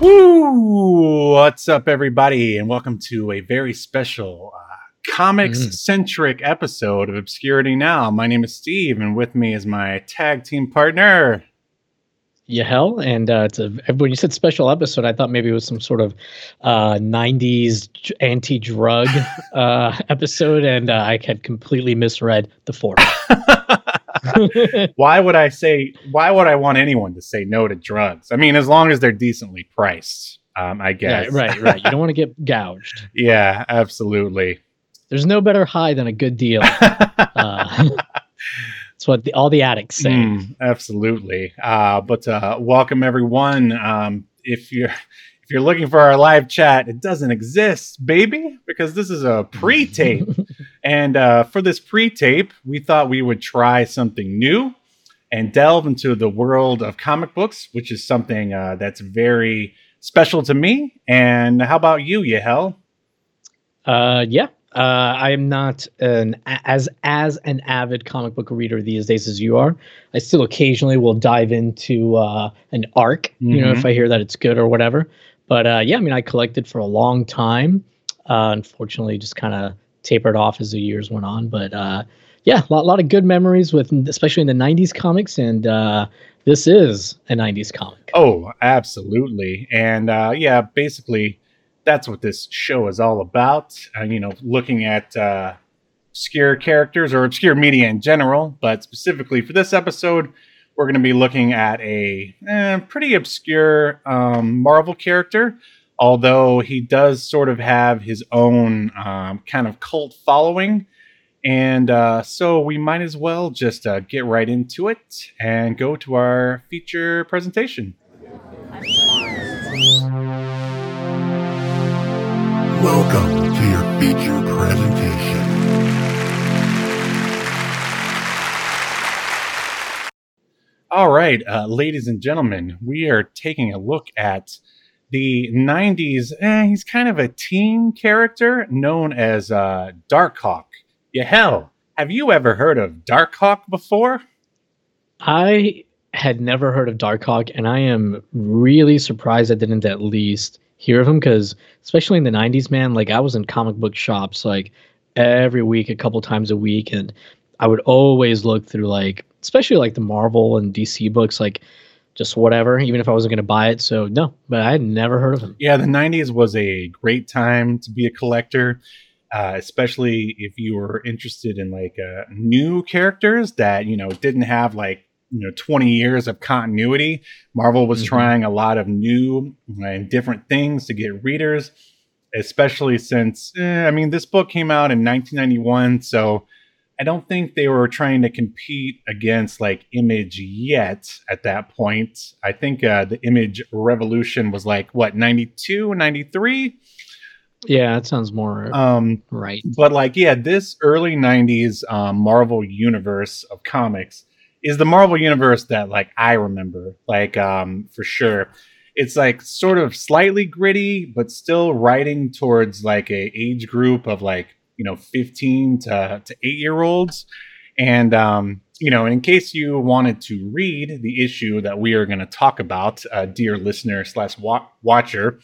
Woo! What's up, everybody, and welcome to a very special uh, comics centric episode of Obscurity Now. My name is Steve, and with me is my tag team partner. Yahel, and uh, it's a when you said special episode, I thought maybe it was some sort of uh, '90s anti-drug uh, episode, and uh, I had completely misread the format. why would I say, why would I want anyone to say no to drugs? I mean, as long as they're decently priced, um, I yeah, guess. right, right. You don't want to get gouged. Yeah, absolutely. There's no better high than a good deal. Uh, that's what the, all the addicts say. Mm, absolutely. Uh, but uh, welcome everyone. Um, if you're if you're looking for our live chat, it doesn't exist, baby, because this is a pre-tape. and uh, for this pre-tape, we thought we would try something new and delve into the world of comic books, which is something uh, that's very special to me. And how about you, Yahel? Uh, yeah. Uh, I am not an as as an avid comic book reader these days as you are. I still occasionally will dive into uh, an arc, you know, if I hear that it's good or whatever. But uh, yeah, I mean, I collected for a long time. Uh, unfortunately, just kind of tapered off as the years went on. But uh, yeah, a lot, lot of good memories with, especially in the '90s comics, and uh, this is a '90s comic. Oh, absolutely. And uh, yeah, basically, that's what this show is all about. You know, looking at uh, obscure characters or obscure media in general, but specifically for this episode, we're going to be looking at a eh, pretty obscure um, Marvel character. Although he does sort of have his own um, kind of cult following. And uh, so we might as well just uh, get right into it and go to our feature presentation. Welcome to your feature presentation. All right, uh, ladies and gentlemen, we are taking a look at the 90s. Eh, he's kind of a teen character known as uh, Darkhawk. Yeah, hell, have you ever heard of Darkhawk before? I had never heard of Darkhawk, and I am really surprised I didn't at least hear of him because, especially in the '90s, man, like I was in comic book shops like every week, a couple times a week, and I would always look through like, especially like the Marvel and DC books, like just whatever, even if I wasn't going to buy it. So no, but I had never heard of him. Yeah, the 90s was a great time to be a collector, uh, especially if you were interested in like uh, new characters that, you know, didn't have like, you know, 20 years of continuity. Marvel was Mhm. trying a lot of new and different things to get readers, especially since, eh, I mean, this book came out in 1991. So I don't think they were trying to compete against like Image yet at that point. I think uh, the Image revolution was like what 92, 93. Yeah, that sounds more Um, right. but like yeah, this early 90s um, Marvel universe of comics is the Marvel universe that like I remember, like um, for sure. It's like sort of slightly gritty, but still writing towards like a age group of like you know 15 to, to 8 year olds and um, you know in case you wanted to read the issue that we are going to talk about uh, dear listener slash watcher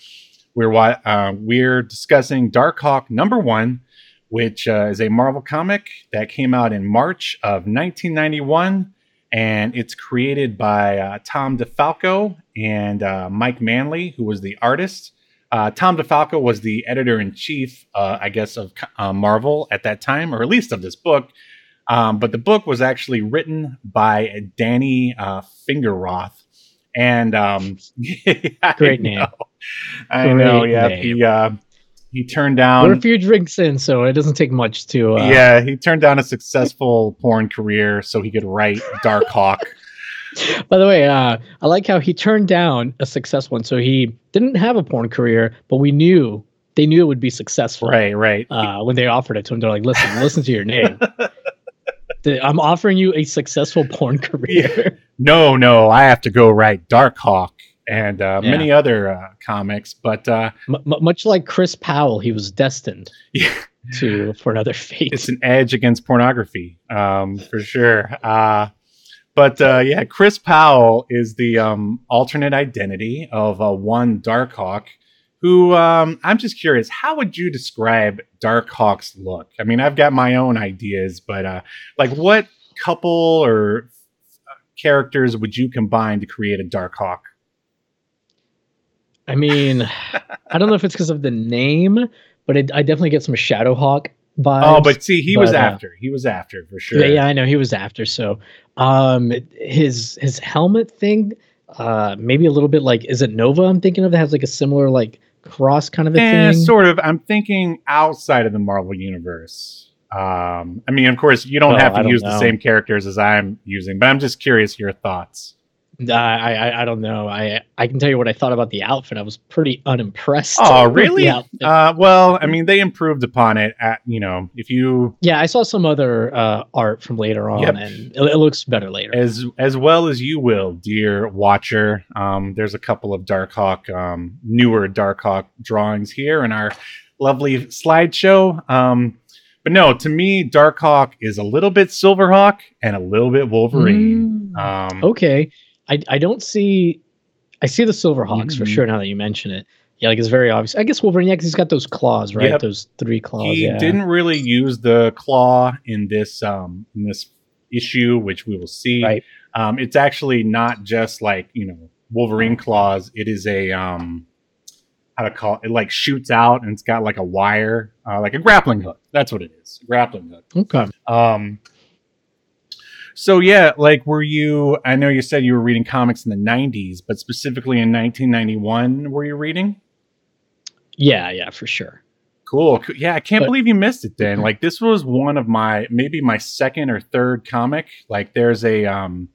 we're uh, we're discussing darkhawk number one which uh, is a marvel comic that came out in march of 1991 and it's created by uh, tom defalco and uh, mike manley who was the artist uh, Tom DeFalco was the editor in chief, uh, I guess, of uh, Marvel at that time, or at least of this book. Um, but the book was actually written by Danny uh, Fingeroth. And um, I Great know. name. I know. Yeah, name. he uh, he turned We're down. a few drinks in, so it doesn't take much to. Uh, yeah, he turned down a successful porn career so he could write Darkhawk. By the way, uh, I like how he turned down a successful one. So he didn't have a porn career, but we knew they knew it would be successful. Right, right. Uh, when they offered it to him, they're like, "Listen, listen to your name. I'm offering you a successful porn career." no, no, I have to go write Darkhawk and uh, Yeah. many other uh, comics, but uh, M- m- much like Chris Powell, he was destined yeah, to for another fate. it's an edge against pornography, um, for sure. But uh, yeah, Chris Powell is the um, alternate identity of uh, one Darkhawk. Who um, I'm just curious, how would you describe Darkhawk's look? I mean, I've got my own ideas, but uh, like, what couple or uh, characters would you combine to create a Darkhawk? I mean, I don't know if it's because of the name, but it, I definitely get some Shadowhawk vibes. Oh, but see, he was but, uh, after. He was after for sure. Yeah, yeah, I know he was after. So, um, his his helmet thing, uh, maybe a little bit like is it Nova? I'm thinking of that has like a similar like cross kind of a Eh, thing. sort of. I'm thinking outside of the Marvel universe. Um, I mean, of course, you don't Well, have to don't use the same characters as I'm using, but I'm just curious your thoughts. I, I I don't know. I I can tell you what I thought about the outfit. I was pretty unimpressed. Oh, really? Uh, well, I mean, they improved upon it. At you know, if you yeah, I saw some other uh, art from later on, Yep. and it, it looks better later. as as well as you will, dear watcher. Um, there's a couple of Darkhawk, um, newer Darkhawk drawings here in our lovely slideshow. Um, but no, to me, Darkhawk is a little bit Silverhawk and a little bit Wolverine. Mm. Um, Okay, I I don't see. I see the Silverhawks for Mhm. sure now that you mention it. Yeah, like it's very obvious. I guess Wolverine, yeah, he's got those claws, right? Yep. Those three claws. he yeah. didn't really use the claw in this um, in this issue, which we will see. Right. Um, it's actually not just like you know Wolverine claws. It is a um, how to call it? It like shoots out and it's got like a wire, uh, like a grappling hook. That's what it is. Grappling hook. Okay. Um, so yeah, like were you? I know you said you were reading comics in the '90s, but specifically in 1991, were you reading? Yeah, yeah, for sure. Cool. Yeah, I can't But- believe you missed it then. Like this was one of my maybe my second or third comic. Like there's a um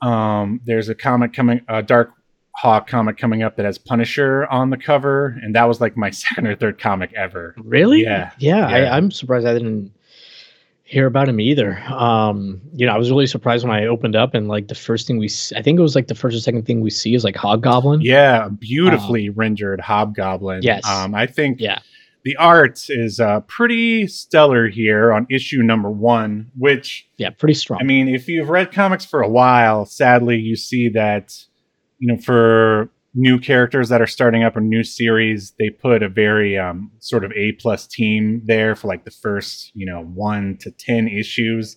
um there's a comic coming a Dark Hawk comic coming up that has Punisher on the cover and that was like my second or third comic ever. Really? Yeah, Yeah, yeah. I, I'm surprised I didn't hear about him either. Um, you know, I was really surprised when I opened up and like the first thing we, I think it was like the first or second thing we see is like Hobgoblin. Yeah, beautifully rendered Hobgoblin. Yes. Um I think Yeah. the art is uh pretty stellar here on issue number 1, which Yeah, pretty strong. I mean, if you've read comics for a while, sadly, you see that, you know, for new characters that are starting up a new series, they put a very um, sort of A plus team there for like the first, you know, one to 10 issues.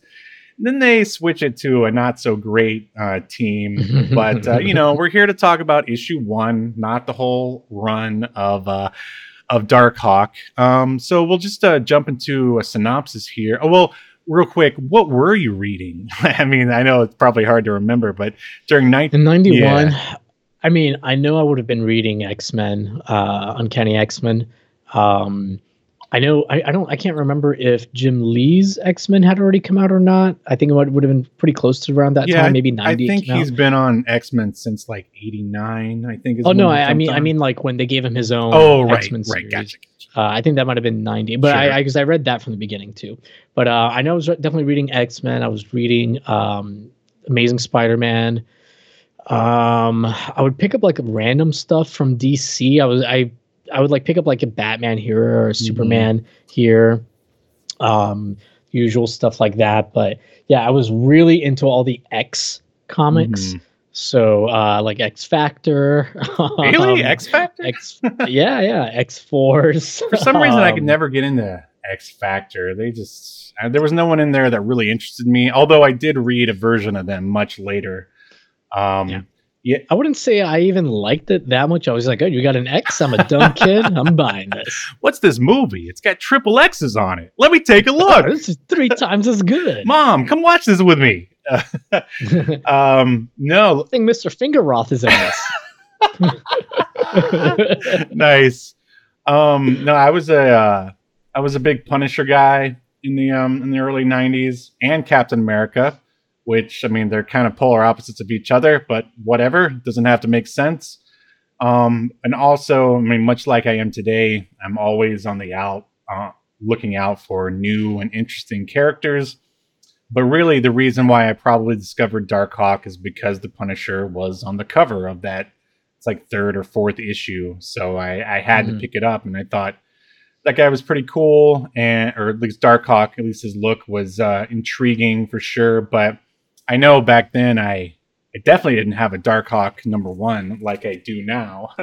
Then they switch it to a not so great uh, team. but, uh, you know, we're here to talk about issue one, not the whole run of. Uh, of Darkhawk. Um, so we'll just uh, jump into a synopsis here. Oh, well, real quick, what were you reading? I mean, I know it's probably hard to remember, but during night, In 91, I mean, I know I would have been reading X Men, uh, Uncanny X Men. Um, I know, I, I don't, I can't remember if Jim Lee's X Men had already come out or not. I think it would, would have been pretty close to around that Yeah, time, maybe I 90. it think came out. he's been on X Men since like '89. I think. Is Oh no, I, I mean, I mean, like when they gave him his own. oh right, X-Men right, series. gotcha. Uh, I think that might have been 90, but Sure. I because I, read that from the beginning too. But uh, I know I was definitely reading X Men. I was reading um, Amazing Spider Man. Um, I would pick up like random stuff from DC. I was I I would like pick up like a Batman here or a Mm-hmm. Superman here, um, usual stuff like that. But yeah, I was really into all the X comics. Mhm. So uh, like X Factor. Really, um, X Factor? X, yeah, yeah, X Force. For some reason, I could Um, never get into X Factor. They just uh, there was no one in there that really interested me. Although I did read a version of them much later. Um, Yeah. I wouldn't say I even liked it that much. I was like, "Oh, you got an X? I'm a dumb kid. I'm buying this. What's this movie? It's got triple X's on it. Let me take a look. this is three times as good." Mom, come watch this with me. Um, no, I think Mr. Fingeroth is in this. nice. Um, no, I was a uh, I was a big Punisher guy in the um in the early '90s and Captain America. Which I mean they're kind of polar opposites of each other, but whatever doesn't have to make sense. Um, and also, I mean, much like I am today, I'm always on the out, uh, looking out for new and interesting characters. But really, the reason why I probably discovered Darkhawk is because the Punisher was on the cover of that. It's like third or fourth issue, so I, I had Mhm. to pick it up, and I thought that guy was pretty cool, and or at least Darkhawk, at least his look was uh, intriguing for sure. But I know back then I I definitely didn't have a Darkhawk number one like I do now.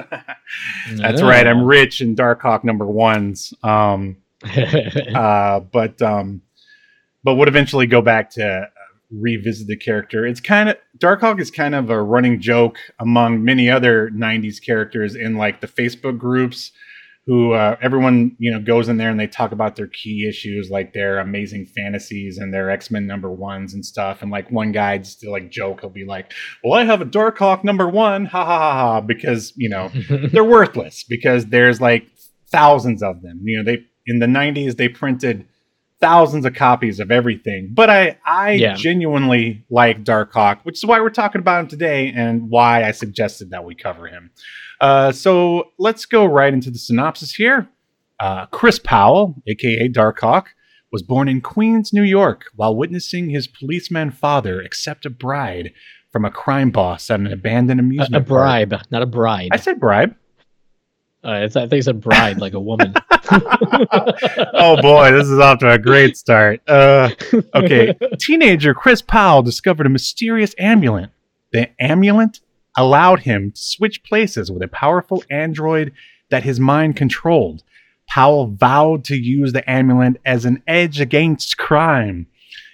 That's right, I'm rich in Darkhawk number ones. Um, uh, but um, but would eventually go back to uh, revisit the character. It's kind of Darkhawk is kind of a running joke among many other '90s characters in like the Facebook groups. Who uh, everyone you know goes in there and they talk about their key issues, like their amazing fantasies and their X Men number ones and stuff. And like one guy just to like joke, he'll be like, "Well, I have a Darkhawk number one, ha ha ha ha," because you know they're worthless because there's like thousands of them. You know, they in the 90s they printed thousands of copies of everything. But I I Yeah. genuinely like Darkhawk which is why we're talking about him today and why I suggested that we cover him. Uh, so let's go right into the synopsis here. Uh, Chris Powell, aka Darkhawk, was born in Queens, New York, while witnessing his policeman father accept a bride from a crime boss at an abandoned a, amusement a park. bribe, not a bride. I said bribe. Uh, I I think it's a bride, like a woman. oh boy, this is off to a great start. Uh, okay, teenager Chris Powell discovered a mysterious amulet. The amulet allowed him to switch places with a powerful android that his mind controlled. Powell vowed to use the amulet as an edge against crime.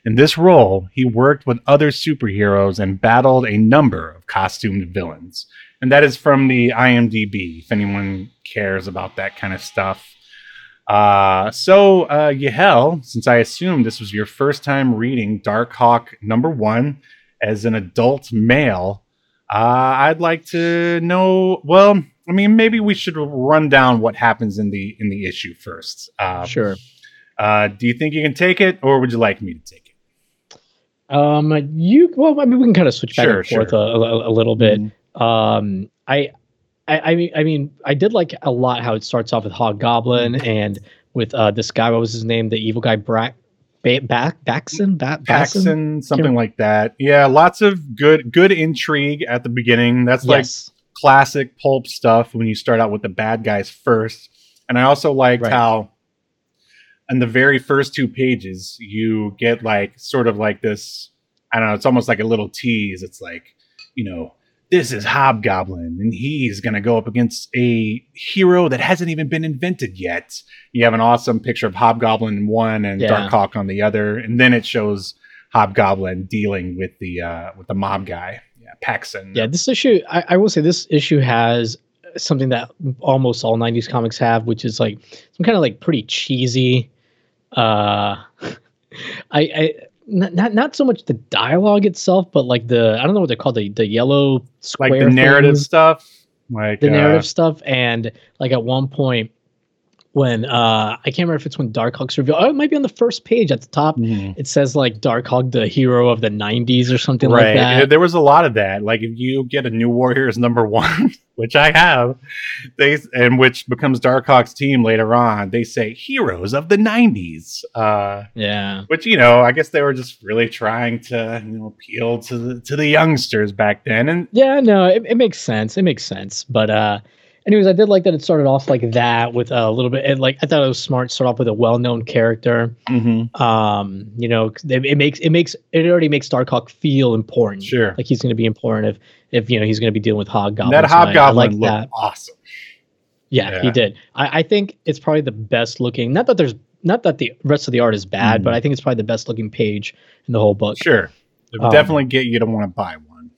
In this role, he worked with other superheroes and battled a number of costumed villains. And that is from the IMDb, if anyone cares about that kind of stuff. Uh, so, uh, Yahel, since I assume this was your first time reading Darkhawk number one as an adult male, I'd like to know. Well, I mean, maybe we should run down what happens in the in the issue first. Uh, sure. Uh, do you think you can take it, or would you like me to take it? Um, you well, I mean, we can kind of switch back Sure, and forth sure. a, a, a little bit. Um, I, I, I mean, I mean, I did like a lot how it starts off with Hobgoblin and with uh this guy. What was his name? The evil guy, Brack, ba- Back, Baxon, ba-? Paxson, something like that. Yeah, lots of good good intrigue at the beginning. That's like Yes. classic pulp stuff when you start out with the bad guys first. And I also liked Right. how in the very first two pages you get like sort of like this I don't know, it's almost like a little tease. It's like, you know, this is Hobgoblin and he's going to go up against a hero that hasn't even been invented yet. You have an awesome picture of Hobgoblin in one and Yeah. Darkhawk on the other and then it shows Hobgoblin dealing with the uh with the mob guy. Yeah, Paxson. Yeah, this issue, I, I will say, this issue has something that almost all '90s comics have, which is like some kind of like pretty cheesy. Uh, I, I not, not not so much the dialogue itself, but like the I don't know what they're called the the yellow square like the narrative things, stuff. Like the uh, narrative stuff, and like at one point when uh I can't remember if it's when Darkhawk's revealed. Oh, it might be on the first page at the top. mhm. It says like Darkhawk, the hero of the '90s, or something right. like that. There was a lot of that. Like if you get a New Warriors number one, which I have, they and which becomes Darkhawk's team later on, they say heroes of the '90s. Uh, yeah. which you know, I guess they were just really trying to you know appeal to the to the youngsters back then. And Yeah, no, it, it makes sense. It makes sense. But uh anyways, I did like that it started off like that with a little bit and like I thought it was smart to start off with a well-known character. mhm, Um, you know, it, it makes it makes it already makes Darkhawk feel important. sure, Like he's going to be important if if you know he's going to be dealing with Hobgoblin. that So I- I Hobgoblin like looked that. awesome. Yeah, Yeah. he did. I, I think it's probably the best looking. Not that there's not that the rest of the art is bad, Mhm. but I think it's probably the best looking page in the whole book. Sure, it would Um, definitely get you to want to buy one.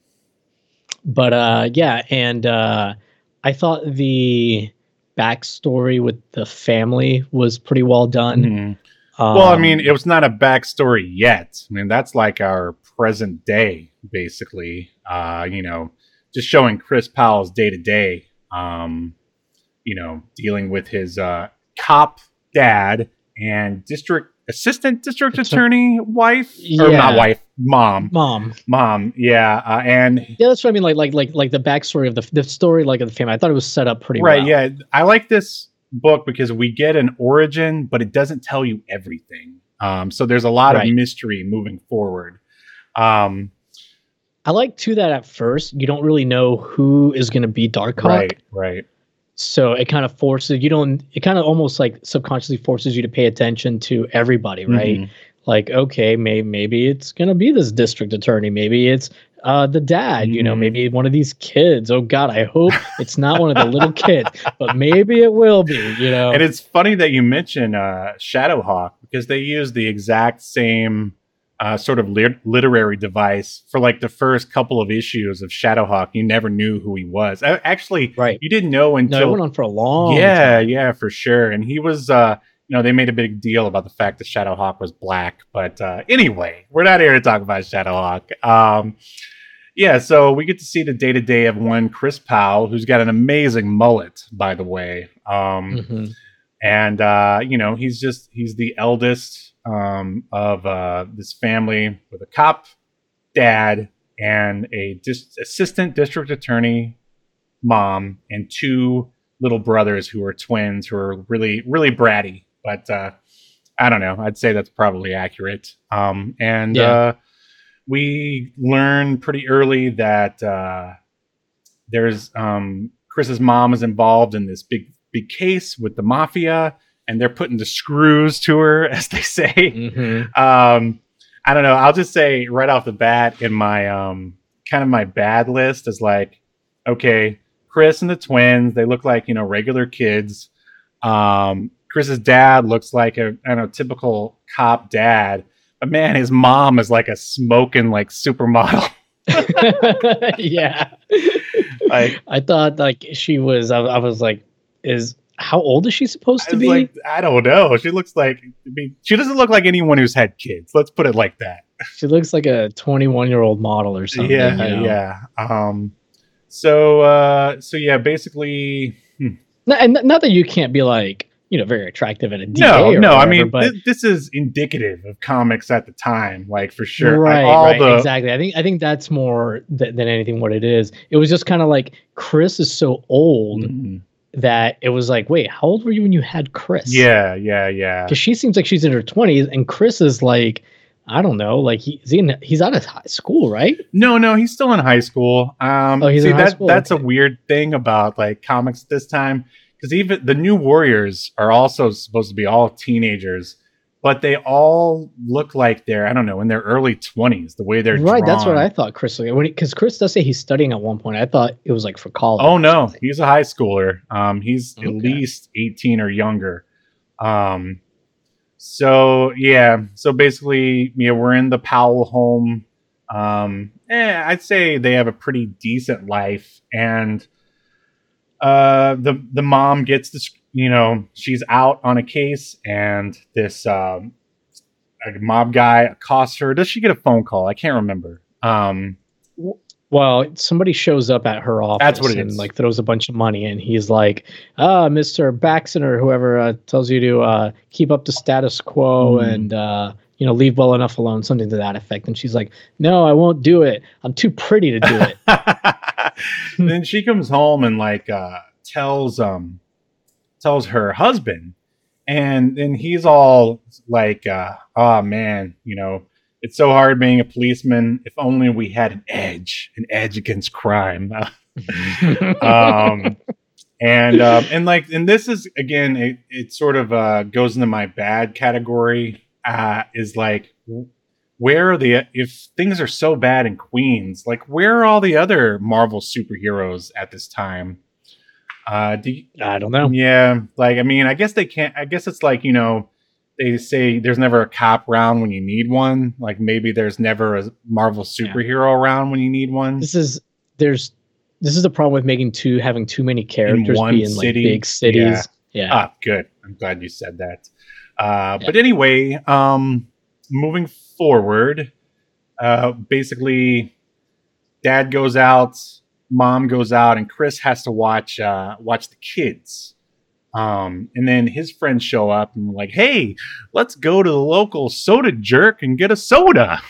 but uh yeah and uh i thought the backstory with the family was pretty well done Mhm. Well, I Um, mean, it was not a backstory yet. I mean, that's like our present day, basically. Uh, you know, just showing Chris Powell's day to day. Um, you know, dealing with his uh, cop dad and district assistant district attorney wife or Yeah. not wife, mom, Mom. mom. Yeah, uh, and Yeah, that's what I mean. Like, like, like, like the backstory of the the story, like of the family. I thought it was set up pretty right, well. yeah, I like this book because we get an origin, but it doesn't tell you everything. Um, so there's a lot Right. of mystery moving forward. Um, I like too that at first you don't really know who is going to be Darkhawk. right, right, So it kind of forces you don't. It kind of almost like subconsciously forces you to pay attention to everybody, right? Mhm. Like, okay, maybe maybe it's gonna be this district attorney. Maybe it's uh the dad. You know, maybe one of these kids. Oh God, I hope it's not one of the little kids, but maybe it will be. You know, And it's funny that you mention uh, Shadowhawk because they use the exact same uh, sort of lit- literary device for like the first couple of issues of Shadowhawk. You never knew who he was. Actually, right. you didn't know No, until it went on for a long. yeah, time. yeah, for sure. And he was, uh, you know, they made a big deal about the fact that Shadowhawk was black. But uh, anyway, we're not here to talk about Shadowhawk. Um, yeah, so we get to see the day to day of one Chris Powell, who's got an amazing mullet, by the way. Um, Mhm. and uh, you know he's just he's the eldest um, of uh, this family with a cop dad and a dis- assistant district attorney mom and two little brothers who are twins who are really really bratty. But uh, i don't know. I'd say that's probably accurate. Um, and Yeah. uh, we learn pretty early that uh, there's um, Chris's mom is involved in this big big case with the mafia, and they're putting the screws to her, as they say. Mhm. Um, I don't know. I'll just say right off the bat in my um, kind of my bad list is like, okay, Chris and the twins, they look like you know regular kids. Um, Chris's dad looks like a I don't know typical cop dad, but man, his mom is like a smoking like supermodel. yeah. Like- I thought like she was. I, I was like, is how old is she supposed to be? like, I don't know. She looks like I mean, she doesn't look like anyone who's had kids. Let's put it like that. she looks like a 21 year old model or something. yeah, you know? yeah. Um, so, uh, so yeah, basically, No- and not that you can't be like, you know, very attractive at a DA no, no. I mean, but thi- this is indicative of comics at the time, like for sure. Like, right, all right, the exactly. I think I think that's more th- than anything what it is. It was just kind of like Chris is so old Mhm. That it was like, wait, how old were you when you had Chris? yeah, yeah, yeah. because she seems like she's in her 20s, and Chris is like, I don't know, like he, is he in, he's out of high school, right? No, no, he's still in high school. Um, Oh, he's see, in high that school? that's a weird thing about like comics this time because even the new Warriors are also supposed to be all teenagers, but they all look like they're I don't know in their early twenties. The way they're right, that's what. I thought. Chris, because Chris does say he's studying at one point. I thought it was like for college. Oh no, something. he's a high schooler. Um, he's at least eighteen or younger. Um, so yeah, so basically, yeah, we're in the Powell home. Um, eh, I'd say they have a pretty decent life, and uh, the the mom gets this. You know, she's out on a case, and this um, a mob guy accosts her. Does she get a phone call? I can't remember. Um, Well, somebody shows up at her office That's what it and is. like throws a bunch of money, and he's like, "Ah, Mister Baxton or whoever uh, tells you to uh, keep up the status quo Mhm. and uh, you know leave well enough alone," something to that effect. And she's like, "No, I won't do it. I'm too pretty to do it." then she comes home and like uh tells um tells her husband and then he's all like uh oh man you know it's so hard being a policeman. If only we had an edge an edge against crime. Um and um and like and this is again it, it sort of uh goes into my bad category uh is like where are the if things are so bad in queens like where are all the other marvel superheroes at this time uh do you, I don't know. yeah like i mean i guess they can't i guess it's like you know they say there's never a cop round when you need one like maybe there's never a marvel superhero around when you need one This is there's this is the problem with making two having too many characters one be in like city? big cities. Yeah. Ah, good. I'm glad you said that. Uh, But anyway, um, moving forward, uh, basically, dad goes out, mom goes out, and Chris has to watch uh, watch the kids. Um, and then his friends show up and like, "Hey, let's go to the local soda jerk and get a soda."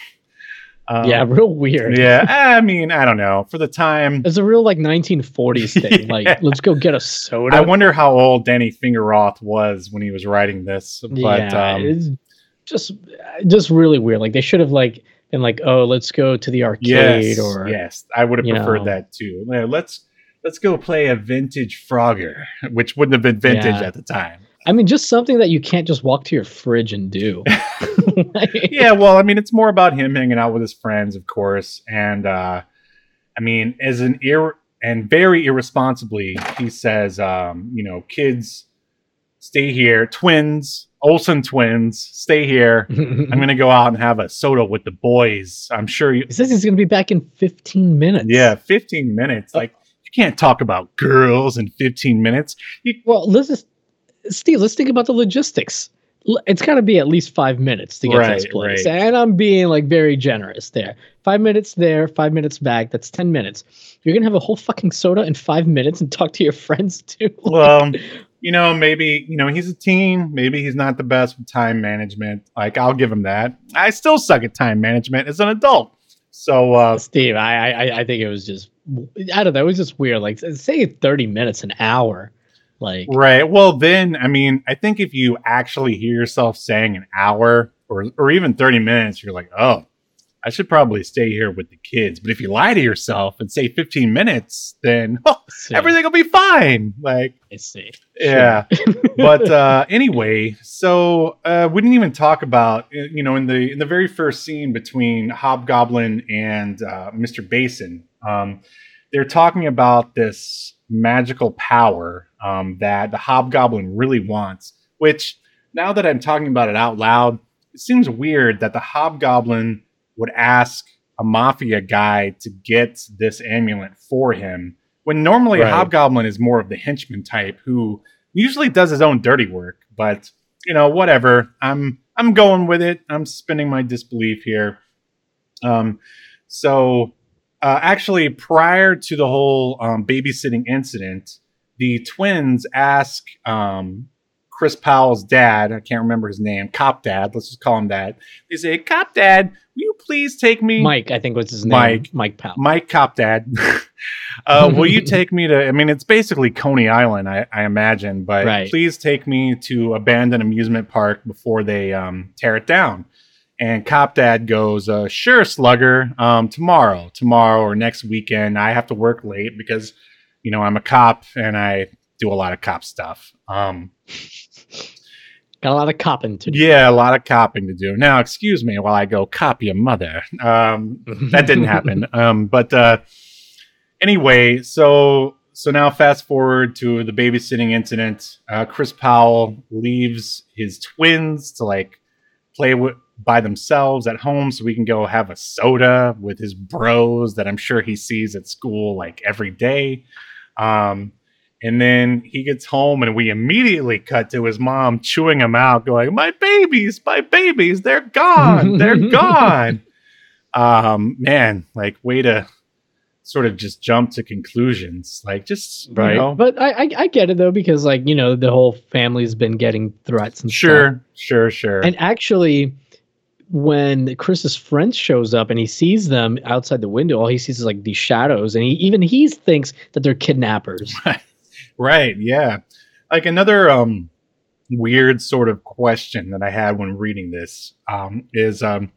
Um, yeah, real weird. yeah. I mean, I don't know. For the time, It's a real like 1940s thing. Yeah. Like, let's go get a soda. I wonder how old Danny Fingeroth was when he was writing this. But yeah, um, it's just just really weird. Like they should have like been like, oh, let's go to the arcade yes, or yes, I would have preferred know. that too. Let's let's go play a vintage Frogger, which wouldn't have been vintage Yeah. at the time. I mean, just something that you can't just walk to your fridge and do. Like- yeah, well, I mean, it's more about him hanging out with his friends, of course, and uh, I mean, as an ir and very irresponsibly, he says, um, you know, kids, stay here, twins, Olsen twins, stay here. I'm gonna go out and have a soda with the boys. I'm sure you. He says he's gonna be back in 15 minutes. Yeah, 15 minutes. Oh. Like you can't talk about girls in 15 minutes. You, Well, let's just Steve. Let's think about the logistics. It's got to be at least five minutes to get to this place, right. and I'm being like very generous there. Five minutes there, five minutes back. That's ten minutes. You're gonna have a whole fucking soda in five minutes and talk to your friends too. well, you know, maybe you know he's a teen. Maybe he's not the best with time management. Like I'll give him that. I still suck at time management as an adult. So uh, Steve, I, I I think it was just I don't know. It was just weird. Like say thirty minutes, an hour. Like right. Well, then I mean, I think if you actually hear yourself saying an hour or or even 30 minutes, you're like, oh. I should probably stay here with the kids. But if you lie to yourself and say 15 minutes, then oh, everything will be fine. Like, I see. yeah. but uh, anyway, so uh, we didn't even talk about uh, you know in the in the very first scene between Hobgoblin and uh, Mr. Basin, um, they're talking about this magical power um, that the Hobgoblin really wants. Which now that I'm talking about it out loud, it seems weird that the Hobgoblin would ask a mafia guy to get this amulet for him when normally a Hobgoblin is more of the henchman type who usually does his own dirty work but you know whatever. I'm i'm going with it. I'm suspending my disbelief here. Um so uh, actually prior to the whole um, babysitting incident the twins ask um chris powell's dad i can't remember his name cop dad let's just call him that they say cop dad will you please take me Mike, I think was his name. Mike. Mike Powell. Mike Cop Dad, uh, will you take me to? I mean, it's basically Coney Island, I, I imagine, but Right. please take me to abandoned amusement park before they um, tear it down. And Cop Dad goes, uh, "Sure, Slugger. Um, tomorrow, tomorrow or next weekend. I have to work late because, you know, I'm a cop and I do a lot of cop stuff. Um, Got a lot of copping to do. yeah, a lot of copping to do. Now, excuse me while I go cop your mother. Um, that didn't happen. Um, but uh, anyway, so so now fast forward to the babysitting incident. Uh, Chris Powell leaves his twins to like play with by themselves at home, so we can go have a soda with his bros that I'm sure he sees at school like every day. Um, and then he gets home, and we immediately cut to his mom chewing him out, going, "My babies, my babies, they're gone, they're gone." um man like way to sort of just jump to conclusions like just you Right. know, But I, I I get it though because like you know the whole family's been getting threats and stuff. sure sure sure And actually, when Chris's friend shows up and he sees them outside the window, all he sees is like these shadows, and he even he thinks that they're kidnappers. right yeah. Like another um weird sort of question that i had when reading this um is um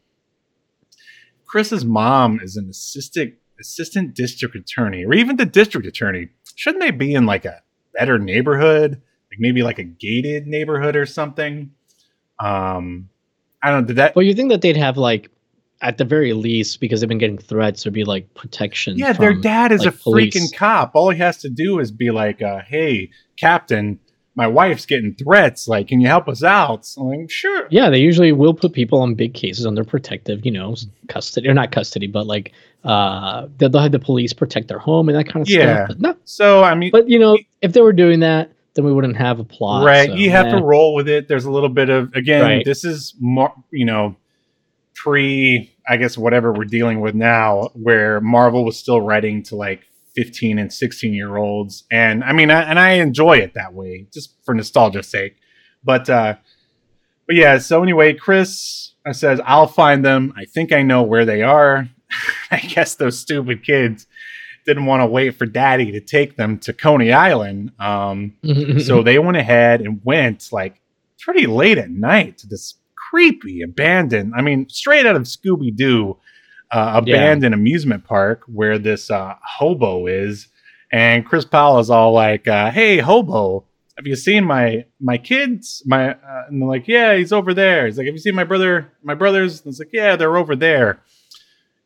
chris's mom is an assistant assistant district attorney or even the district attorney. Shouldn't they be in like a better neighborhood? Like maybe like a gated neighborhood or something? Um i don't know did that Well, you think that they'd have like, at the very least, because they've been getting threats, there'd be like protection. Yeah, their dad is like, a police. freaking cop. All he has to do is be like, uh, "Hey, Captain, my wife's getting threats. Like, can you help us out?" So I'm like, "Sure." Yeah, they usually will put people on big cases under protective, you know, custody or not custody, but like uh they'll have the police protect their home and that kind of Yeah. stuff. But no, So I mean, but you know, if they were doing that, then we wouldn't have a plot. right? so, you have eh. to roll with it. There's a little bit of again. Right. This is more, you know, pre. I guess whatever we're dealing with now, where Marvel was still writing to like 15 and 16 year olds. And I mean, I, and I enjoy it that way just for nostalgia's sake. But, uh, but yeah, so anyway, Chris uh, says, I'll find them. I think I know where they are. I guess those stupid kids didn't want to wait for daddy to take them to Coney Island. Um, so they went ahead and went like pretty late at night to this creepy abandoned, I mean, straight out of Scooby Doo, uh, abandoned amusement park where this uh, hobo is. And Chris Powell is all like, uh, "Hey, hobo, have you seen my my kids? My uh, and they're like, yeah, he's over there. He's like, have you seen my brother? My brothers? And it's like, yeah, they're over there.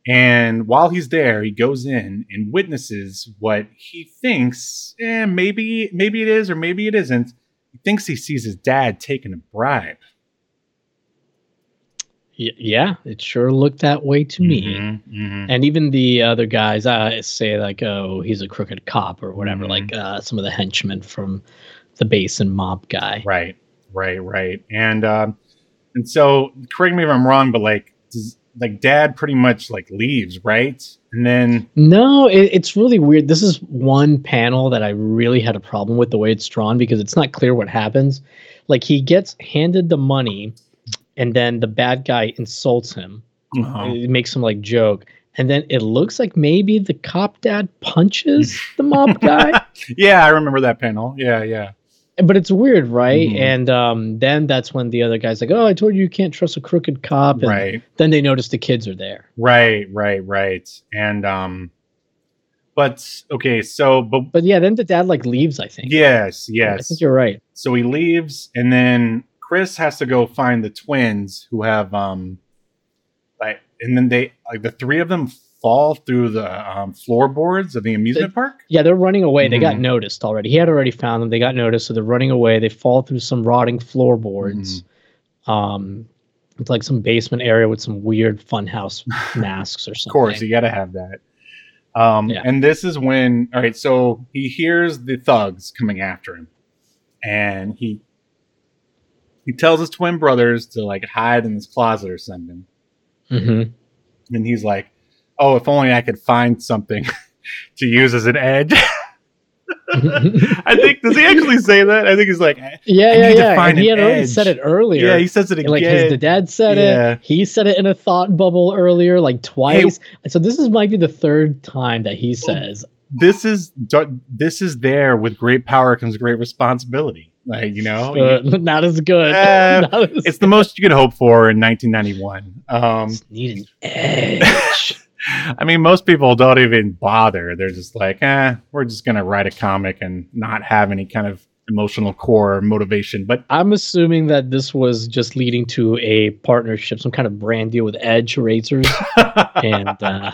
And while he's there, he goes in and witnesses what he thinks, eh, maybe maybe it is or maybe it isn't. He thinks he sees his dad taking a bribe. Yeah, it sure looked that way to me. Mhm, mhm. And even the other guys uh, say like, "Oh, he's a crooked cop" or whatever. Mhm. Like uh, some of the henchmen from the base and mob guy. Right, right, right. And um, and so correct me if I'm wrong, but like does, like dad pretty much like leaves, right? And then No, it, it's really weird. This is one panel that I really had a problem with the way it's drawn because it's not clear what happens. Like he gets handed the money, and then the bad guy insults him. uh, It makes him like joke, and then it looks like maybe the cop dad punches the mob guy. yeah, I remember that panel. Yeah, yeah. but it's weird, right? Mhm. And um, then that's when the other guy's like, "Oh, I told you you can't trust a crooked cop." And Right, Then they notice the kids are there. right, right, right. And um, but okay, so but But yeah, then the dad like leaves. I think. yes, yes. I think you're right. So he leaves, and then Chris has to go find the twins who have um, like, and then they like the three of them fall through the um, floorboards of the amusement park. Yeah, they're running away. They got Mhm. noticed already. He had already found them. They got noticed, so they're running away. They fall through some rotting floorboards. Mm-hmm. Um, it's like some basement area with some weird funhouse masks or something. Of course, you got to have that. Um, Yeah. And this is when, all right, so he hears the thugs coming after him, and he he tells his twin brothers to like hide in this closet or something. hmm And he's like, "Oh, if only I could find something to use as an edge." I think does he actually say that? I think he's like, yeah, yeah, yeah. And he had already edge. said it earlier. yeah, he says it again. like his the dad said Yeah. it he said it in a thought bubble earlier like twice so this is might be the third time that he says this is this is there with great power comes great responsibility. Like you know, uh, not as good Uh, Not as- it's the most you could hope for in 1991. Um, Just need an edge I mean, most people don't even bother. They're just like, eh, we're just gonna write a comic and not have any kind of emotional core or motivation. But i'm assuming that this was just leading to a partnership some kind of brand deal with edge razors and uh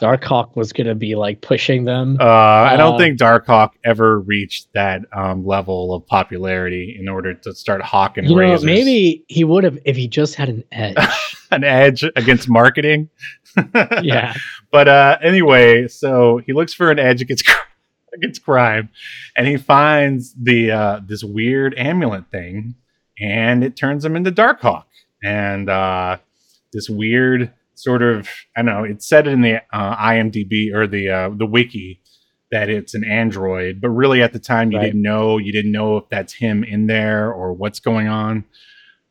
darkhawk was gonna be like pushing them. Uh, I don't Uh, think Darkhawk ever reached that um, level of popularity in order to start hawking you know maybe he would have if he just had an edge. An edge against marketing. yeah. But uh, anyway, so he looks for an edge against against crime, and he finds the uh, this weird amulet thing, and it turns him into Darkhawk, and uh, this weird sort of I don't know. It said in the uh, IMDb or the uh, the wiki that it's an android, but really at the time you Right. didn't know. You didn't know if that's him in there or what's going on.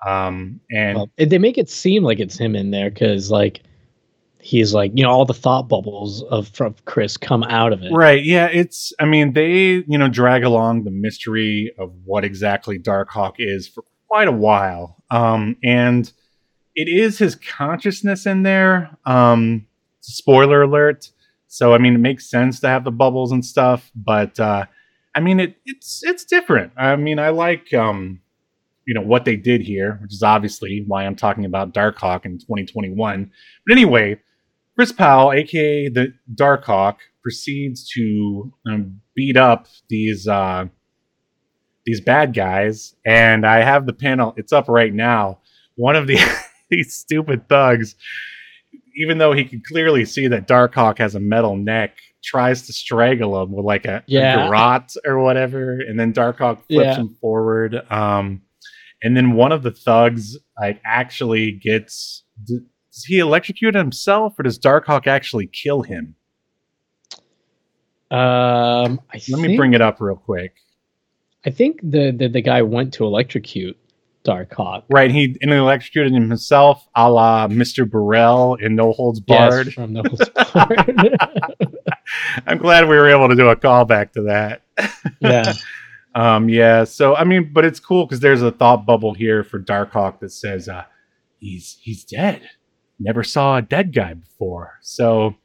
Um, and Well, they make it seem like it's him in there because like he's like you know all the thought bubbles of from Chris come out of it. Right. Yeah. It's, I mean, they, you know, drag along the mystery of what exactly Darkhawk is for quite a while. Um, and it is his consciousness in there. Um, spoiler alert. So, I mean, it makes sense to have the bubbles and stuff, but, uh, I mean, it, it's, it's different. I mean, I like, um, you know, what they did here, which is obviously why I'm talking about Darkhawk in 2021. But anyway, Chris Powell, aka the Darkhawk, proceeds to um, beat up these uh, these bad guys, and I have the panel. It's up right now. One of the these stupid thugs, even though he can clearly see that Darkhawk has a metal neck, tries to strangle him with like a, Yeah. a garrote or whatever, and then Darkhawk flips Yeah. him forward. Um, and then one of the thugs like actually gets. d- Does he electrocute himself, or does Darkhawk actually kill him? Um, I Let me bring it up real quick. I think the, the the guy went to electrocute Darkhawk. Right, he and electrocuted himself, a la Mr. Brell in No Holds Barred. Yes, from No Holds Barred. I'm glad we were able to do a callback to that. yeah. Um, yeah, so I mean, but it's cool because there's a thought bubble here for Darkhawk that says uh, he's he's dead. Never saw a dead guy before. So,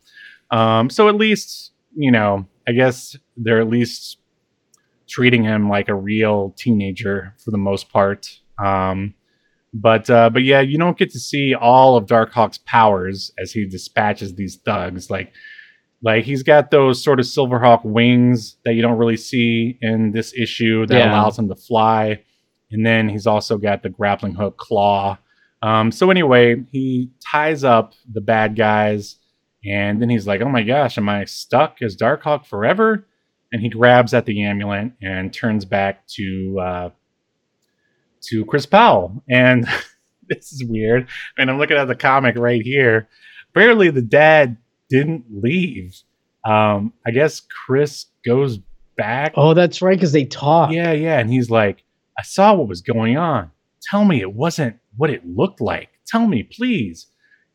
um, so at least you know, I guess they're at least treating him like a real teenager for the most part. Um, but uh, but yeah, you don't get to see all of Darkhawk's powers as he dispatches these thugs. Like like he's got those sort of Silverhawk wings that you don't really see in this issue that Yeah. allows him to fly. And then he's also got the grappling hook claw. Um, so anyway, he ties up the bad guys, and then he's like, "Oh my gosh, am I stuck as Darkhawk forever?" And he grabs at the amulet and turns back to uh, to Chris Powell. And this is weird. And I'm looking at the comic right here. Apparently, the dad didn't leave. Um, I guess Chris goes back. Oh, that's right, because they talk. Yeah, yeah. And he's like, I saw what was going on. Tell me it wasn't what it looked like. Tell me, please.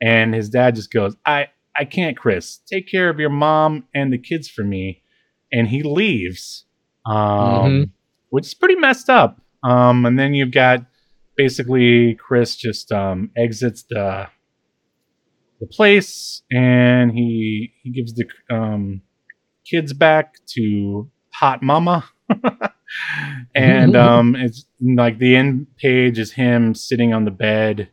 And his dad just goes, I, I can't, Chris. Take care of your mom and the kids for me. And he leaves, um, Mhm. which is pretty messed up. Um, and then you've got basically Chris just um, exits the the place and he he gives the um, kids back to hot mama. And um it's like the end page is him sitting on the bed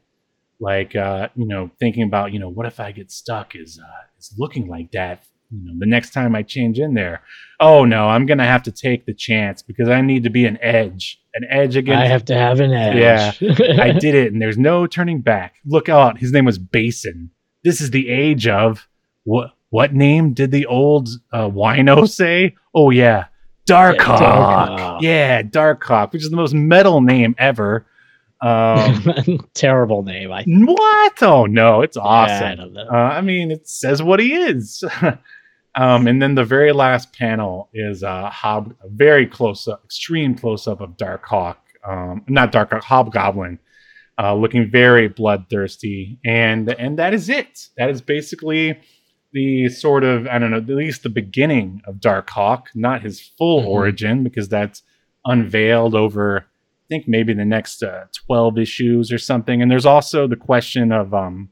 like uh you know thinking about you know what if i get stuck? Is uh is looking like that you know the next time i change in there oh no i'm gonna have to take the chance because i need to be an edge an edge against I have to have an edge. Yeah, I did it, and there's no turning back. Look out! His name was Basin. This is the age of what? What name did the old uh, wino say? Oh yeah, Darkhawk. Darkhawk. Yeah, Darkhawk, which is the most metal name ever. Um, Terrible name. I what? Oh no, it's Yeah, I awesome. Uh, I mean, it says what he is. um, and then the very last panel is a hob, a very close up, extreme close up of Darkhawk, um, not Darkhawk, Hobgoblin, uh, looking very bloodthirsty, and and that is it. That is basically the sort of I don't know, at least the beginning of Darkhawk, not his full Mhm. origin, because that's unveiled over I think maybe the next uh, 12 issues or something. And there's also the question of um,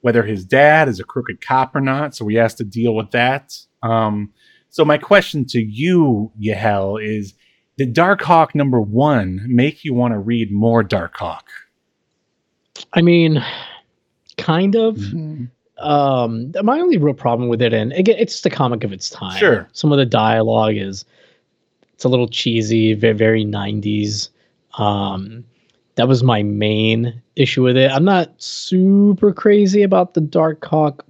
whether his dad is a crooked cop or not. So we has to deal with that. Um, so my question to you, Yahel, is did Darkhawk number one make you want to read more Darkhawk? I mean, kind of. Mm-hmm. Um, my only real problem with it, and again, it's just a comic of its time. Sure. Some of the dialogue is it's a little cheesy, very, very 90s. Um, that was my main issue with it. I'm not super crazy about the Darkhawk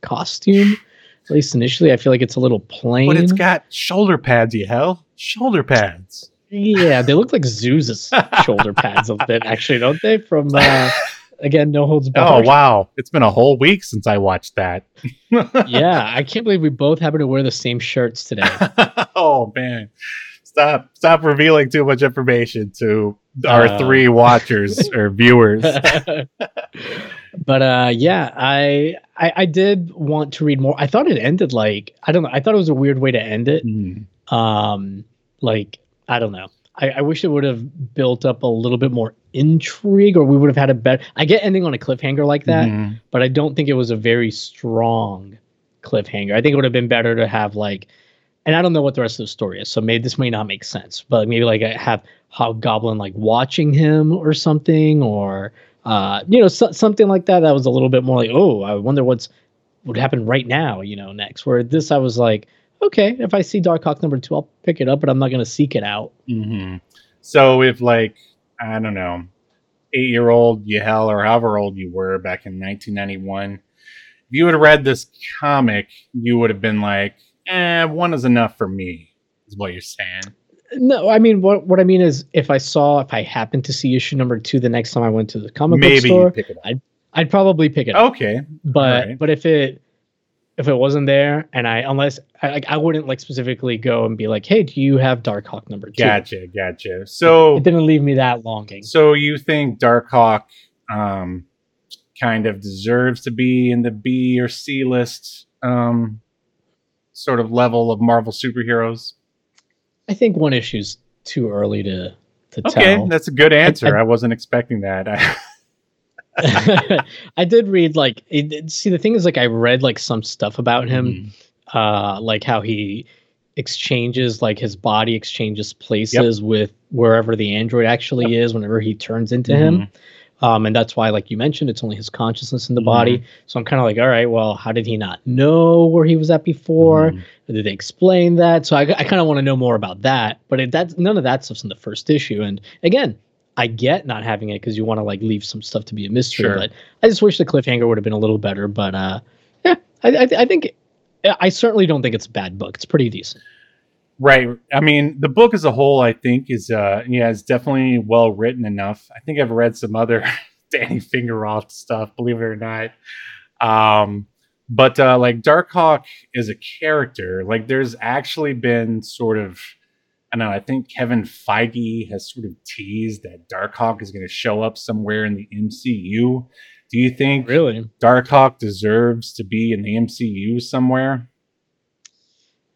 costume. At least initially, I feel like it's a little plain. But it's got shoulder pads, Yahel. Shoulder pads. yeah, they look like Zeus's shoulder pads a bit, actually, don't they? From uh, again, No Holds Oh, wow. It's been a whole week since I watched that. yeah, I can't believe we both happen to wear the same shirts today. oh man stop stop revealing too much information to our Uh. three watchers or viewers but uh yeah I, I i did want to read more i thought it ended like i don't know i thought it was a weird way to end it Mm, um like i don't know i, I wish it would have built up a little bit more intrigue or we would have had a better i get ending on a cliffhanger like that mhm. but I don't think it was a very strong cliffhanger. I think it would have been better to have like, and I don't know what the rest of the story is, so maybe this may not make sense, but maybe like I have Hobgoblin like watching him or something, or uh, you know, so, something like that. That was a little bit more like, oh, I wonder what's would happen right now, you know, next. Where this, I was like, okay, if I see Darkhawk number two, I'll pick it up, but I'm not gonna seek it out. Mhm. so if like i don't know eight year old Yahel or however old you were back in 1991 if you had read this comic you would have been like eh one is enough for me is what you're saying No, I mean what what I mean is if I saw if I happened to see issue number two the next time I went to the comic book store, you pick it up I'd probably pick it up. okay but alright. but if it if it wasn't there, and I unless I like I wouldn't like specifically go and be like, hey, do you have Darkhawk number two? Gotcha, gotcha. So It didn't leave me that longing. So you think Darkhawk um, kind of deserves to be in the B or C list um, sort of level of Marvel superheroes? I think one issue's too early to to Okay, tell. that's a good answer. I, I- wasn't expecting that. I, I did read like it, it- see the thing is like I read like some stuff about him Mhm. uh like how he exchanges like his body exchanges places with wherever the android actually is whenever he turns into him Mm-hmm. Um and that's why like you mentioned it's only his consciousness in the body so i'm kind of like all right well how did he not know where he was at before Mhm. did they explain that so i, I kind of want to know more about that but it, that's none of that stuff's in the first issue and again i get not having it because you want to like leave some stuff to be a mystery Sure. but i just wish the cliffhanger would have been a little better but uh yeah i i, I think I certainly don't think it's a bad book. It's pretty decent. Right. I mean, the book as a whole, I think, is uh yeah, it's definitely well written enough. I think I've read some other Danny Fingeroth stuff, believe it or not. Um, but uh like Darkhawk is a character. Like there's actually been sort of I know, I think Kevin Feige has sort of teased that Darkhawk is gonna show up somewhere in the MCU. Do you think Really? Darkhawk deserves to be in the MCU somewhere?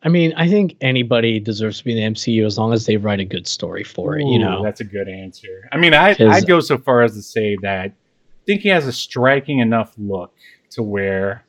I mean, I think anybody deserves to be in the MCU as long as they write a good story for it. You know, that's a good answer. I mean, I I'd go so far as to say that I think he has a striking enough look to where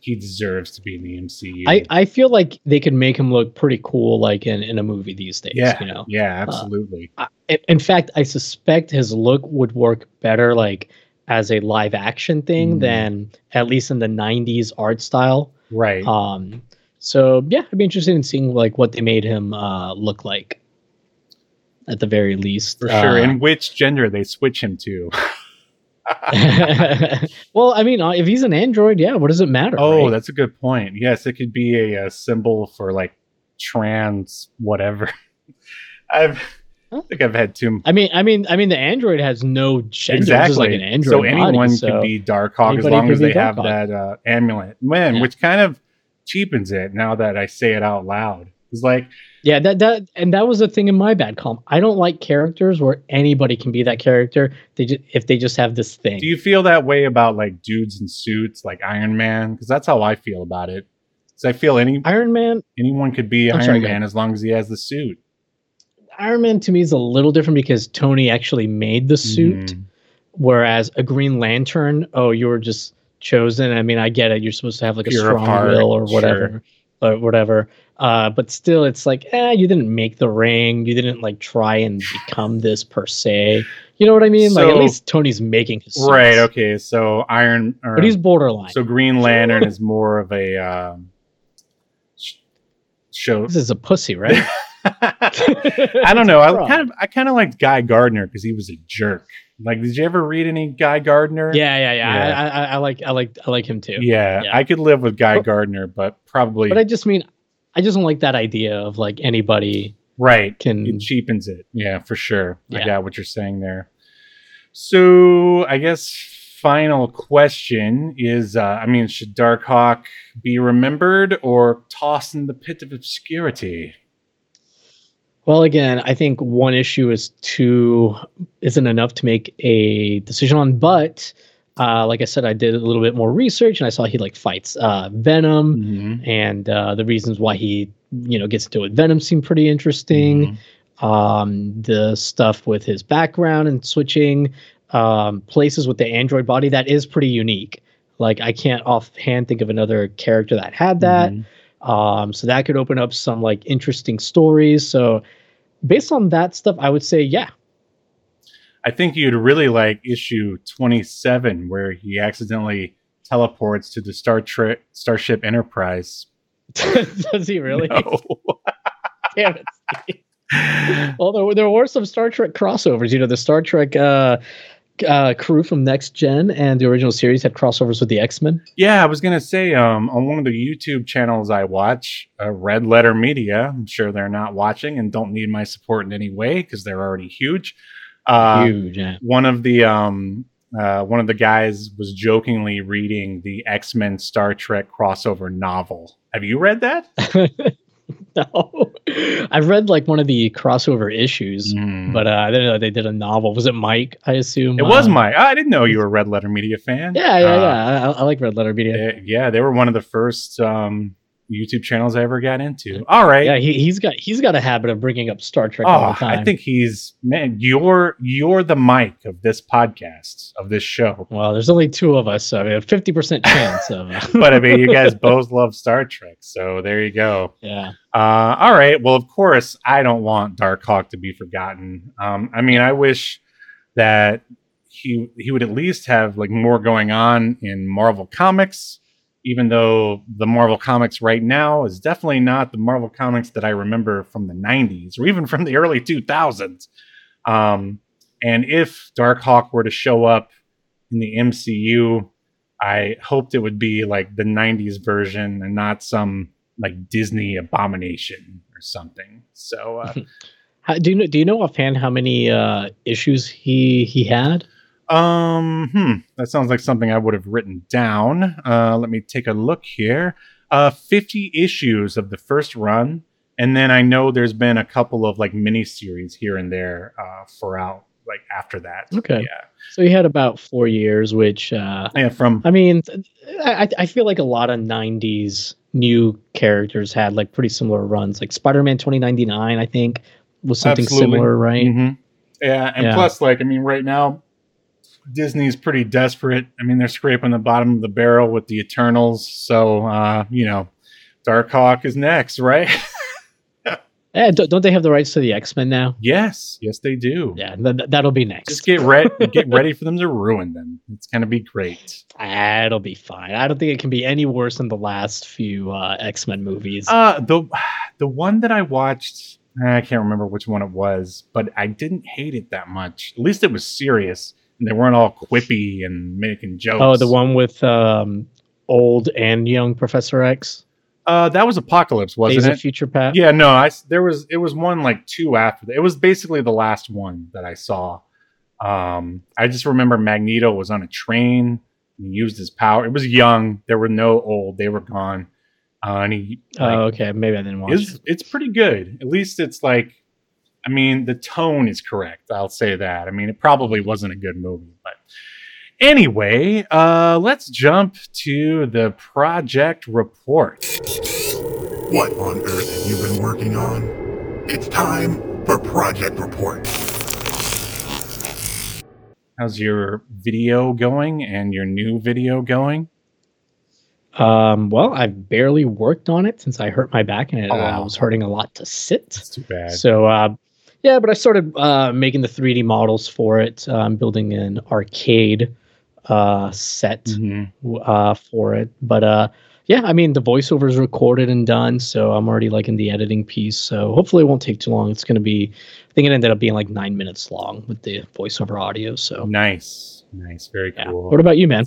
he deserves to be in the MCU. I, I feel like they could make him look pretty cool, like in, in a movie these days. yeah, You know, yeah, absolutely. I, in- fact, I suspect his look would work better, like as a live action thing, Mhm. than at least in the '90s art style. right. Um, so yeah, I'd be interested in seeing like what they made him uh, look like, at the very least. for sure. Uh, And which gender they switch him to? well, I mean, uh, if he's an android, yeah, what does it matter? oh, right? that's a good point. Yes, it could be a, uh symbol for like trans whatever. I've I think I've had two I mean, I mean, I mean, the android has no gender. Just like an android. so body, anyone so- could be Darkhawk as long as they have that uh, amulet. Man, Yeah. which kind of cheapens it now that I say it out loud. It's like, Yeah, that that and that was the thing in my bad column. I don't like characters where anybody can be that character. They just if they just have this thing. do you feel that way about like dudes in suits, like Iron Man? Because that's how I feel about it. Because I feel any Iron Man, anyone could be I'm Iron sorry, Man as long as he has the suit. Iron Man to me is a little different because Tony actually made the suit, Mhm. whereas a Green Lantern, oh, you were just chosen. I mean, I get it. You're supposed to have like a Pure strong will or sure. whatever, or whatever. Uh, but still, it's like, eh, you didn't make the ring. You didn't like try and become this per se. You know what I mean? like at least Tony's making his suits. Right. Okay. So Iron. Or, But he's borderline. so Green Lantern is more of a um, sh- show. this is a pussy, right? I don't know. I kind of I kind of liked Guy Gardner because he was a jerk. Like, did you ever read any Guy Gardner? Yeah, yeah, yeah. Yeah. I, I, I like, I like, I like him too. yeah. Yeah. I could live with Guy But- Gardner, but probably But I just mean, I just don't like that idea of like anybody right. can. It cheapens it. Yeah, for sure. I Yeah. got what you're saying there. So I guess final question is: uh, I mean, should Darkhawk be remembered or tossed in the pit of obscurity? Well, again, I think one issue is too isn't enough to make a decision on. But uh, like I said, I did a little bit more research and I saw he like fights uh, Venom, Mhm. and uh, the reasons why he you know gets into it Venom seem pretty interesting. Mhm. um, the stuff with his background and switching um, places with the android body that is pretty unique. Like I can't offhand think of another character that had that. Mhm. Um, so that could open up some like interesting stories. So based on that stuff, I would say yeah. I think you'd really like issue 27, where he accidentally teleports to the Star Trek Starship Enterprise. Does he really? No. Damn it. Well, there, there were some Star Trek crossovers. You know, the Star Trek uh, uh, crew from Next Gen and the original series had crossovers with the X Men. yeah, I was gonna say, um, on one of the YouTube channels I watch, uh, Red Letter Media. I'm sure they're not watching and don't need my support in any way because they're already huge. Uh, Huge. Yeah. one of the um uh, one of the guys was jokingly reading the X Men Star Trek crossover novel. Have you read that? no, I've read like one of the crossover issues, Mm. but uh, I didn't know they did a novel. Was it Mike? I assume it was uh, my. I didn't know you were a Red Letter Media fan. Yeah, yeah, Uh, yeah. I, I like Red Letter Media. they- yeah, they were one of the first um, YouTube channels I ever got into. All right. Yeah, he, he's got he's got a habit of bringing up Star Trek all Oh, the time. I think he's man. You're you're the mic of this podcast of this show. Well, there's only two of us, so a fifty percent chance of. But I mean, you guys both love Star Trek, so there you go. yeah, Uh, all right. Well, of course, I don't want Darkhawk to be forgotten. Um, I mean, I wish that he he would at least have like more going on in Marvel Comics, even though the Marvel Comics right now is definitely not the Marvel Comics that I remember from the '90s or even from the early 2000s. Um, and if Darkhawk were to show up in the MCU, I hoped it would be like the '90s version and not some like Disney abomination or something. So uh, how, do you know? Do you know offhand how many uh, issues he he had? Um, hmm, that sounds like something I would have written down. Uh, let me take a look here. Uh, 50 issues of the first run, and then I know there's been a couple of like mini series here and there uh, for out like after that. Okay. Yeah. So he had about four years, which uh, Yeah. From I mean, I, I feel like a lot of '90s new characters had like pretty similar runs. Like Spider-Man 2099, I think, was something Absolutely. similar, right? Mhm. Yeah, and Yeah. plus, like, I mean, right now, Disney's pretty desperate. I mean, they're scraping the bottom of the barrel with the Eternals, so uh, you know, Darkhawk is next, right? Eh, don't, they have the rights to the X-Men now? yes, yes, they do. Yeah, th- th- that'll be next. Just get ready, get ready for them to ruin them. It's gonna be great. That'll be fine. I don't think it can be any worse than the last few uh, X-Men movies. Uh, the the one that I watched, I can't remember which one it was, but I didn't hate it that much. At least it was serious, they weren't all quippy and making jokes. oh, the one with um, old and young Professor X. Uh, that was Apocalypse, wasn't Days it? of Future Past. Yeah, no, I there was it was one like two after that. It was basically the last one that I saw. Um, I just remember Magneto was on a train. And he used his power. It was young. There were no old. They were gone. Uh, and he Oh, okay. Maybe I didn't watch. it's it's pretty good. At least it's like, I mean, the tone is correct. I'll say that. I mean, it probably wasn't a good movie, but anyway, uh, let's jump to the project report. What on earth have you been working on? It's time for Project Report. How's your video going and your new video going? Um, well, I've barely worked on it since I hurt my back and it uh, Aw. was hurting a lot to sit. It's too bad. So, uh, yeah, but I started uh, making the 3D models for it. Uh, I'm building an arcade uh, set Mhm. uh, for it. But uh, yeah, I mean, the voiceover is recorded and done. So I'm already like in the editing piece. So hopefully it won't take too long. It's going to be, I think it ended up being like nine minutes long with the voiceover audio. So Nice, nice, very yeah. cool. What about you, man?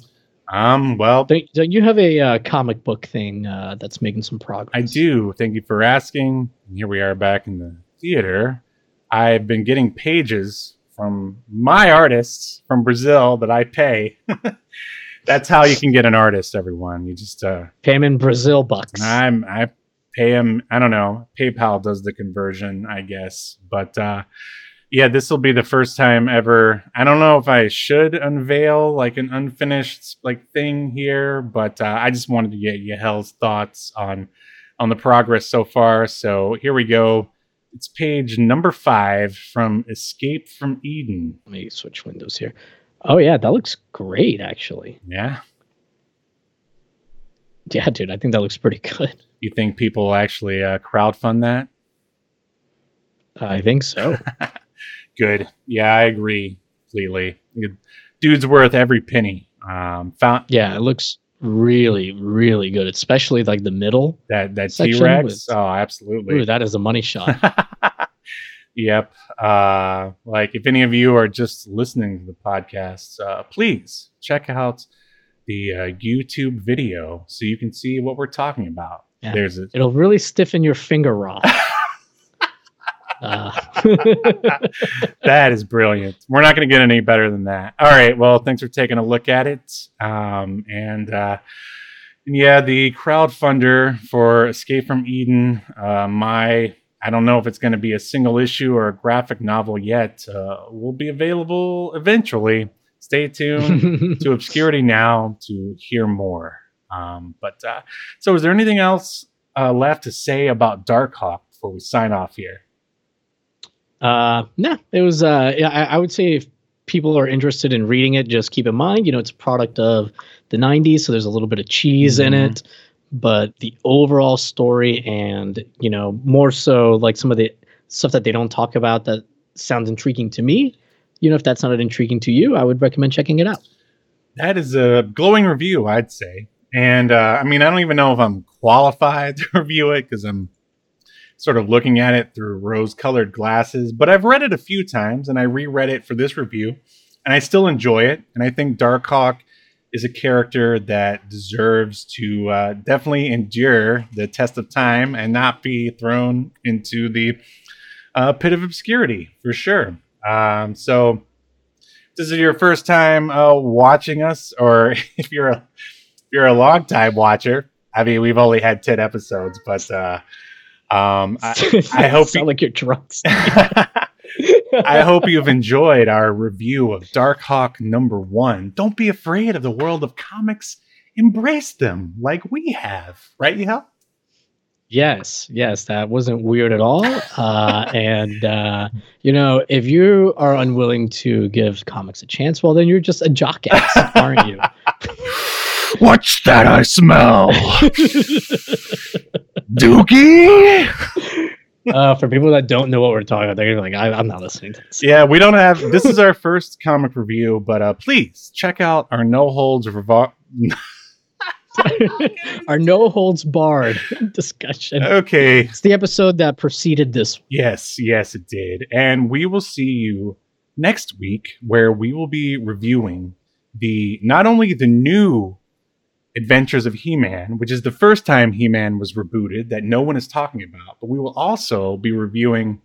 um, well, Don't, don't you have a uh, comic book thing uh, that's making some progress? I do. Thank you for asking. Here we are back in the theater. I've been getting pages from my artists from Brazil that I pay. That's how you can get an artist, everyone. You just uh, Pay 'em in Brazil bucks. I'm I pay him. I don't know. PayPal does the conversion, I guess. But uh, yeah, this will be the first time ever. I don't know if I should unveil like an unfinished like thing here, but uh, I just wanted to get Yahel's thoughts on on the progress so far. So here we go. It's page number five from Escape from Eden. Let me switch windows here. Oh yeah, that looks great actually. Yeah. Yeah, dude, I think that looks pretty good. You think people actually uh, crowdfund that? I think so. Good. Yeah, I agree completely. Dude's worth every penny. Um, found yeah, it looks really, really good, especially like the middle. that that T Rex. Oh, absolutely. Ooh, that is a money shot. yep. Uh, like if any of you are just listening to the podcast, uh, please check out the uh, YouTube video so you can see what we're talking about. Yeah. There's a It'll really stiffen your finger raw. Uh, that is brilliant. We're not going to get any better than that. All right. Well, thanks for taking a look at it. Um, and, uh, and yeah, the crowdfunder for Escape from Eden, uh, my I don't know if it's going to be a single issue or a graphic novel yet. Uh, will be available eventually. Stay tuned to Obscurity Now to hear more. Um, but uh, so, is there anything else uh, left to say about Darkhawk before we sign off here? Uh, no, it was. Uh, I, I would say if people are interested in reading it, just keep in mind, you know, it's a product of the '90s, so there's a little bit of cheese mm-hmm. in it. But the overall story, and you know, more so like some of the stuff that they don't talk about that sounds intriguing to me. You know, if that sounded intriguing to you, I would recommend checking it out. That is a glowing review, I'd say. And uh, I mean, I don't even know if I'm qualified to review it because I'm sort of looking at it through rose colored glasses, but I've read it a few times and I reread it for this review and I still enjoy it. And I think Darkhawk is a character that deserves to uh, definitely endure the test of time and not be thrown into the uh, pit of obscurity for sure. Um, so, this is your first time uh, watching us, or if you're a if you're a long time watcher, I mean, we've only had ten episodes, but uh, um, I, I hope sound you, like you're drunk. I hope you've enjoyed our review of Darkhawk number one. Don't be afraid of the world of comics. Embrace them like we have, right, Yahel? Yes, yes, that wasn't weird at all. Uh, and uh, you know, if you are unwilling to give comics a chance, well, then you're just a jockass, aren't you? What's that I smell? Dookie? uh, for people that don't know what we're talking about, they're gonna be like, I, am not listening to this. Yeah, we don't have. This is our first comic review, but uh, please check out our no holds revol- our no holds barred discussion. Okay, it's the episode that preceded this. Yes, yes, it did, and we will see you next week, where we will be reviewing the not only the new Adventures of He Man, which is the first time He Man was rebooted that no one is talking about. But we will also be reviewing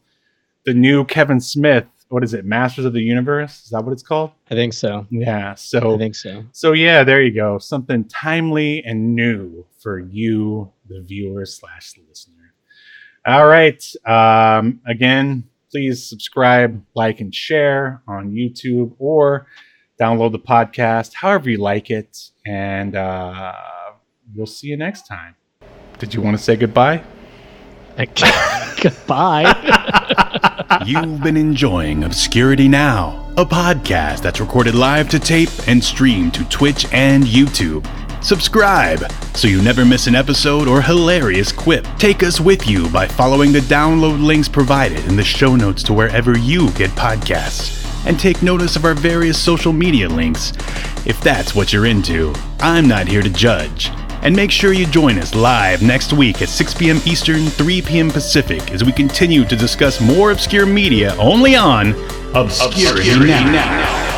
the new Kevin Smith. What is it? Masters of the Universe? Is that what it's called? I think so. Yeah. So I think so. So yeah, there you go. Something timely and new for you, the viewer slash listener. All right. Um, again, please subscribe, like, and share on YouTube or download the podcast, however you like it, and uh, we'll see you next time. Did you want to say goodbye? goodbye. You've been enjoying Obscurity Now, a podcast that's recorded live to tape and streamed to Twitch and YouTube. Subscribe so you never miss an episode or hilarious quip. Take us with you by following the download links provided in the show notes to wherever you get podcasts and take notice of our various social media links if that's what you're into. I'm not here to judge. And make sure you join us live next week at 6 p.m. Eastern, 3 p.m. Pacific as we continue to discuss more obscure media only on Obscurity, Obscurity now. now.